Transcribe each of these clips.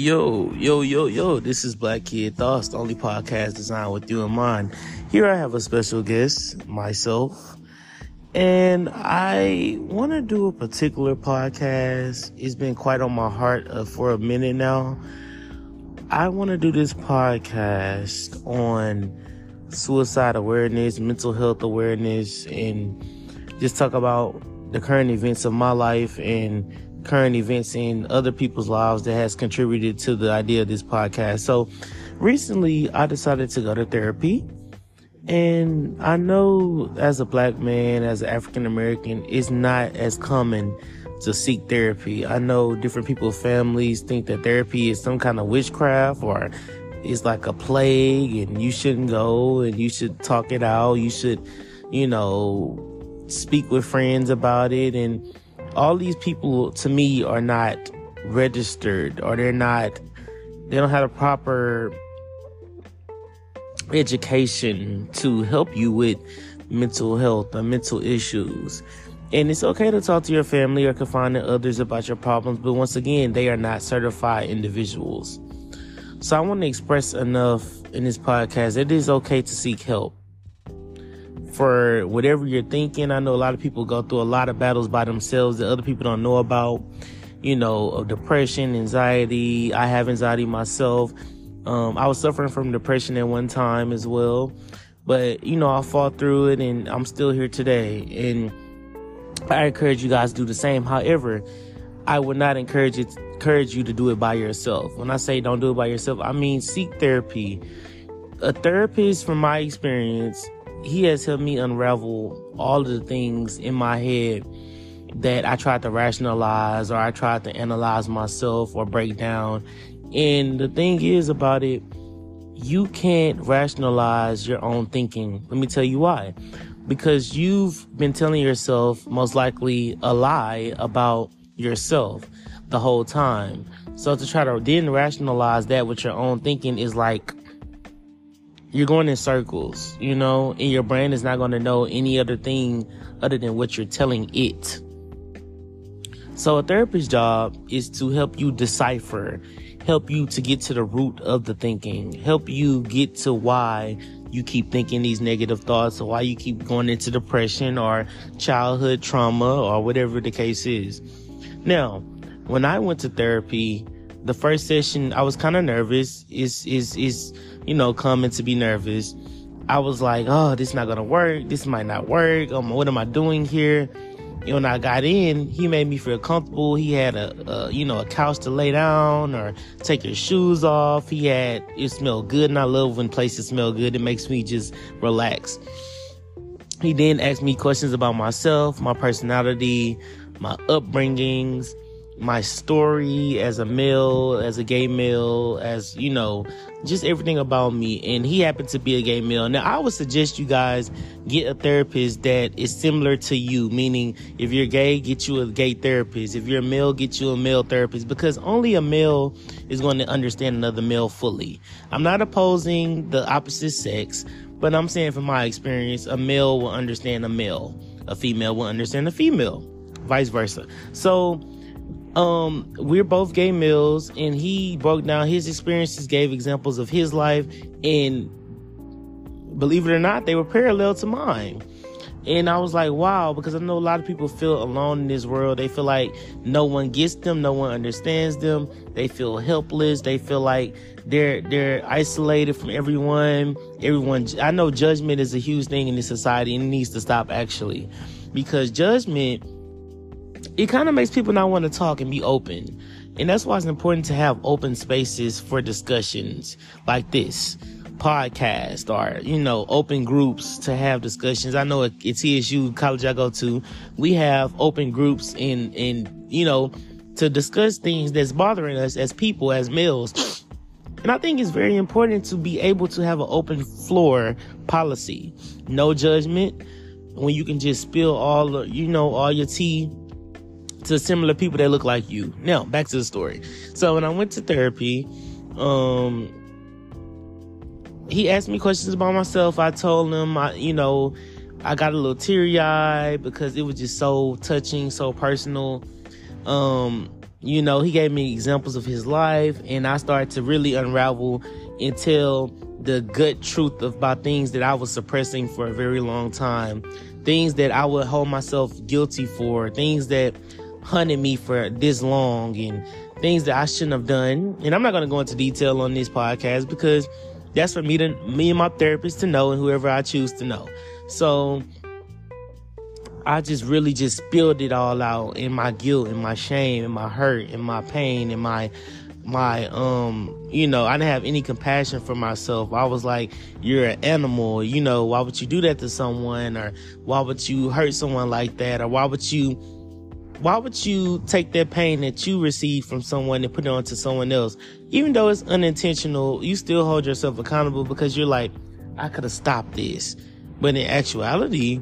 Yo, yo, yo, yo, this is Black Kid Thoughts, the only podcast designed with you in mind. Here I have a special guest, myself, and I want to do a particular podcast. It's been quite on my heart uh, for a minute now. I want to do this podcast on suicide awareness, mental health awareness, and just talk about the current events of my life and current events in other people's lives that has contributed to the idea of this podcast. So recently I decided to go to therapy. And I know as a black man, as an African American, it's not as common to seek therapy. I know different people's families think that therapy is some kind of witchcraft or it's like a plague and you shouldn't go and you should talk it out. You should, you know, speak with friends about it. And all these people to me are not registered or they're not, they don't have a proper education to help you with mental health or mental issues. And it's okay to talk to your family or confide in others about your problems, but once again, they are not certified individuals. So I want to express enough in this podcast. It is okay to seek help for whatever you're thinking. I know a lot of people go through a lot of battles by themselves that other people don't know about. You know, depression, anxiety. I have anxiety myself. Um, I was suffering from depression at one time as well, but you know, I fought through it and I'm still here today. And I encourage you guys to do the same. However, I would not encourage it, encourage you to do it by yourself. When I say don't do it by yourself, I mean seek therapy. A therapist, from my experience, he has helped me unravel all of the things in my head that I tried to rationalize or I tried to analyze myself or break down. And the thing is about it, you can't rationalize your own thinking. Let me tell you why. Because you've been telling yourself most likely a lie about yourself the whole time. So to try to then rationalize that with your own thinking is like you're going in circles, you know, and your brain is not going to know any other thing other than what you're telling it. So a therapist's job is to help you decipher, help you to get to the root of the thinking, help you get to why you keep thinking these negative thoughts or why you keep going into depression or childhood trauma or whatever the case is. Now, when I went to therapy, the first session I was kind of nervous. Is is is you know coming to be nervous. I was like, oh, this not gonna work. This might not work. Um, what am I doing here? And when I got in, he made me feel comfortable. He had a, a, you know a couch to lay down or take your shoes off. He had it smelled good, and I love when places smell good. It makes me just relax. He then asked me questions about myself, my personality, my upbringings, my story as a male, as a gay male, as you know, just everything about me. And he happened to be a gay male. Now, I would suggest you guys get a therapist that is similar to you, meaning if you're gay, get you a gay therapist. If you're a male, get you a male therapist because only a male is going to understand another male fully. I'm not opposing the opposite sex, but I'm saying from my experience, a male will understand a male, a female will understand a female, vice versa. So, um we're both gay males and he broke down his experiences gave examples of his life and believe it or not they were parallel to mine. And i was like wow because i know a lot of people feel alone in this world. They feel like no one gets them no one understands them. They feel helpless. They feel like they're they're isolated from everyone. Everyone i know judgment is a huge thing in this society and it needs to stop actually. Because judgment it kind of makes people not want to talk and be open. And that's why it's important to have open spaces for discussions like this podcast or, you know, open groups to have discussions. I know at TSU college I go to, we have open groups in, in, you know, to discuss things that's bothering us as people, as males. And I think it's very important to be able to have an open floor policy. No judgment. When you can just spill all, you know, all your tea to similar people that look like you. Now, back to the story. So when I went to therapy, um, he asked me questions about myself. I told him, I, you know, I got a little teary eyed because it was just so touching, so personal. Um, you know, he gave me examples of his life, and I started to really unravel and tell the good truth about things that I was suppressing for a very long time, things that I would hold myself guilty for, things that hunted me for this long, and things that I shouldn't have done. And I'm not going to go into detail on this podcast because that's for me to me and my therapist to know, and whoever I choose to know. So I just really just spilled it all out in my guilt and my shame and my hurt and my pain and my my um you know i didn't have any compassion for myself i was like you're an animal you know why would you do that to someone or why would you hurt someone like that or why would you why would you take that pain that you received from someone and put it onto someone else even though it's unintentional you still hold yourself accountable because you're like i could have stopped this but in actuality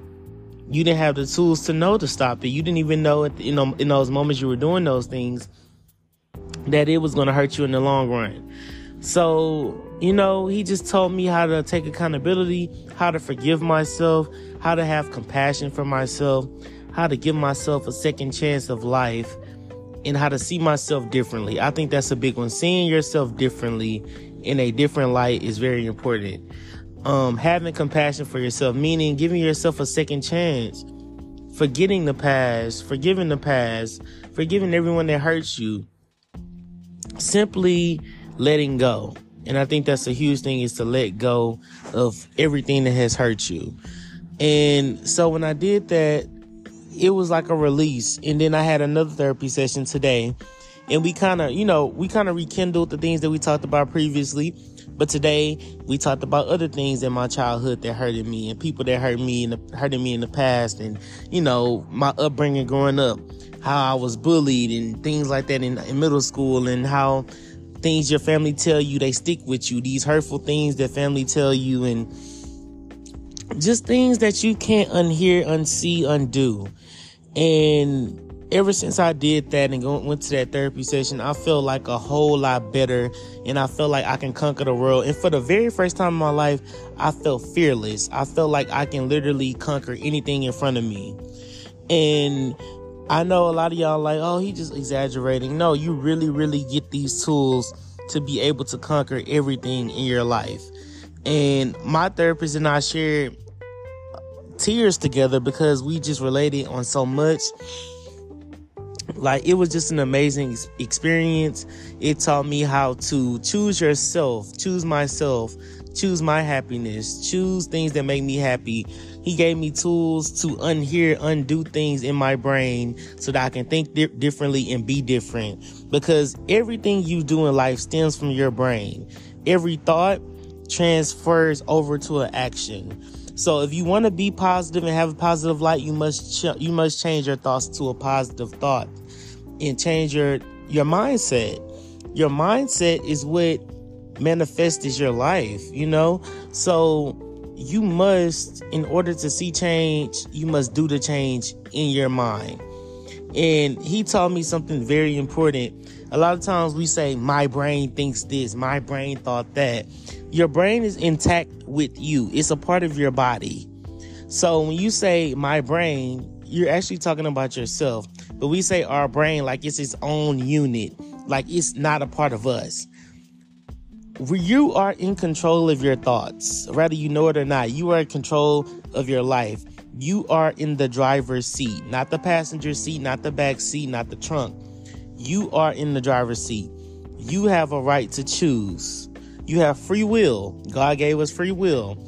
you didn't have the tools to know to stop it. You didn't even know, it, you know, in those moments you were doing those things, that it was going to hurt you in the long run. So, you know, he just told me how to take accountability, how to forgive myself, how to have compassion for myself, how to give myself a second chance of life, and how to see myself differently. I think that's a big one. Seeing yourself differently in a different light is very important um, having compassion for yourself, meaning giving yourself a second chance, forgetting the past, forgiving the past, forgiving everyone that hurts you, simply letting go. And I think that's a huge thing is to let go of everything that has hurt you. And so when I did that, it was like a release. And then I had another therapy session today. And we kind of, you know, we kind of rekindled the things that we talked about previously. But today we talked about other things in my childhood that hurted me and people that hurt me and hurted me in the past and, you know, my upbringing growing up, how I was bullied and things like that in, in middle school and how things your family tell you, they stick with you. These hurtful things that family tell you and just things that you can't unhear, unsee, undo. And ever since I did that and went to that therapy session, I feel like a whole lot better and I feel like I can conquer the world. And for the very first time in my life, I felt fearless. I felt like I can literally conquer anything in front of me. And I know a lot of y'all like, oh, he just exaggerating. No, you really, really get these tools to be able to conquer everything in your life. And my therapist and I shared tears together because we just related on so much like it was just an amazing experience. It taught me how to choose yourself, choose myself, choose my happiness, choose things that make me happy. He gave me tools to unhear, undo things in my brain so that I can think di- differently and be different. Because everything you do in life stems from your brain. Every thought transfers over to an action. So if you want to be positive and have a positive light, you must ch- you must change your thoughts to a positive thought and change your your mindset. Your mindset is what manifests your life, you know? So you must in order to see change, you must do the change in your mind. And he taught me something very important. A lot of times we say my brain thinks this, my brain thought that. Your brain is intact with you. It's a part of your body. So when you say my brain, you're actually talking about yourself. But we say our brain like it's its own unit, like it's not a part of us. You are in control of your thoughts, whether you know it or not. You are in control of your life. You are in the driver's seat, not the passenger seat, not the back seat, not the trunk. You are in the driver's seat. You have a right to choose. You have free will. God gave us free will.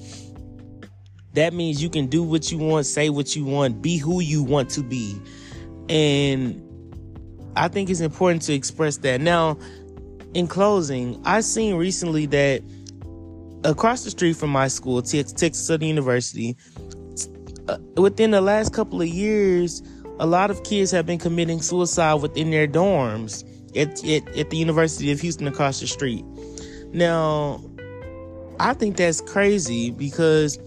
That means you can do what you want, say what you want, be who you want to be. And I think it's important to express that. Now, in closing, I seen recently that across the street from my school, Texas Southern University, uh, within the last couple of years, a lot of kids have been committing suicide within their dorms at, at, at the University of Houston across the street. Now, I think that's crazy because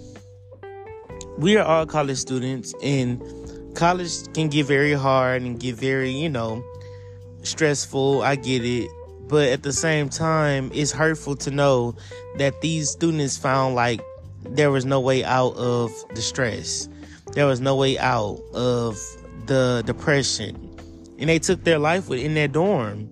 we are all college students and college can get very hard and get very, you know, stressful. I get it. But at the same time, it's hurtful to know that these students found like there was no way out of the stress. There was no way out of the depression. and they took their life within their dorm.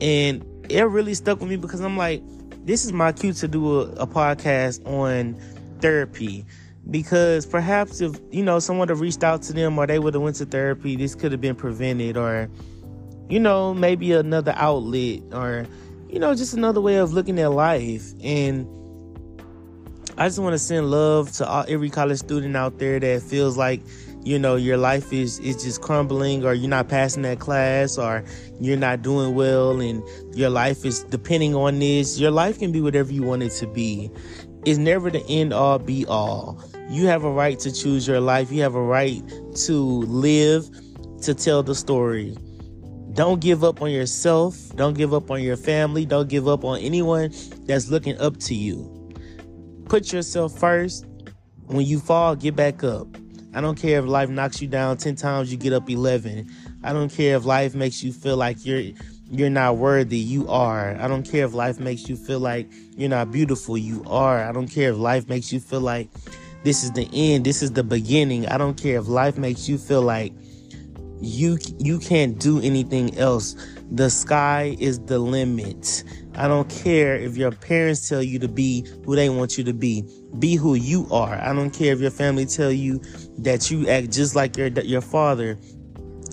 And it really stuck with me because I'm like, this is my cue to do a, a podcast on therapy because perhaps if you know someone have reached out to them or they would have went to therapy this could have been prevented or you know maybe another outlet or you know just another way of looking at life and i just want to send love to all, every college student out there that feels like you know your life is is just crumbling or you're not passing that class or you're not doing well and your life is depending on this your life can be whatever you want it to be it's never the end all be all you have a right to choose your life. You have a right to live, to tell the story. Don't give up on yourself. Don't give up on your family. Don't give up on anyone that's looking up to you. Put yourself first. When you fall, get back up. I don't care if life knocks you down 10 times, you get up 11. I don't care if life makes you feel like you're you're not worthy, you are. I don't care if life makes you feel like you're not beautiful, you are. I don't care if life makes you feel like this is the end this is the beginning i don't care if life makes you feel like you you can't do anything else the sky is the limit i don't care if your parents tell you to be who they want you to be. Be who you are. I don't care if your family tell you that you act just like your your father.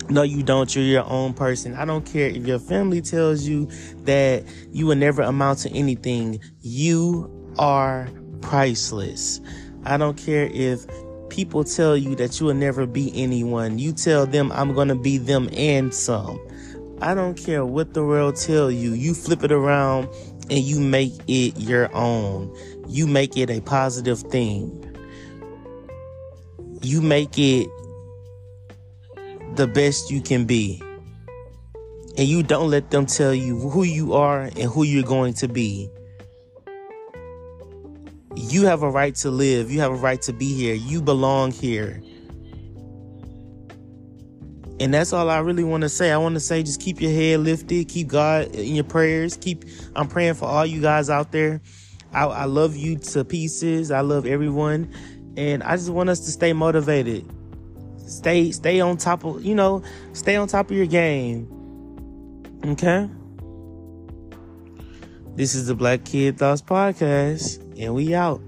No you don't. You're your own person. I don't care if your family tells you that you will never amount to anything. You are priceless. I don't care if people tell you that you will never be anyone. You tell them I'm going to be them and some. I don't care what the world tell you. You flip it around and you make it your own. You make it a positive thing. You make it the best you can be. And you don't let them tell you who you are and who you're going to be you have a right to live. You have a right to be here. You belong here. And that's all I really want to say. I want to say just keep your head lifted, keep God in your prayers. Keep I'm praying for all you guys out there. I, I love you to pieces. I love everyone. And I just want us to stay motivated. Stay stay on top of, you know, stay on top of your game. Okay? This is the Black Kid Thoughts Podcast, and we out.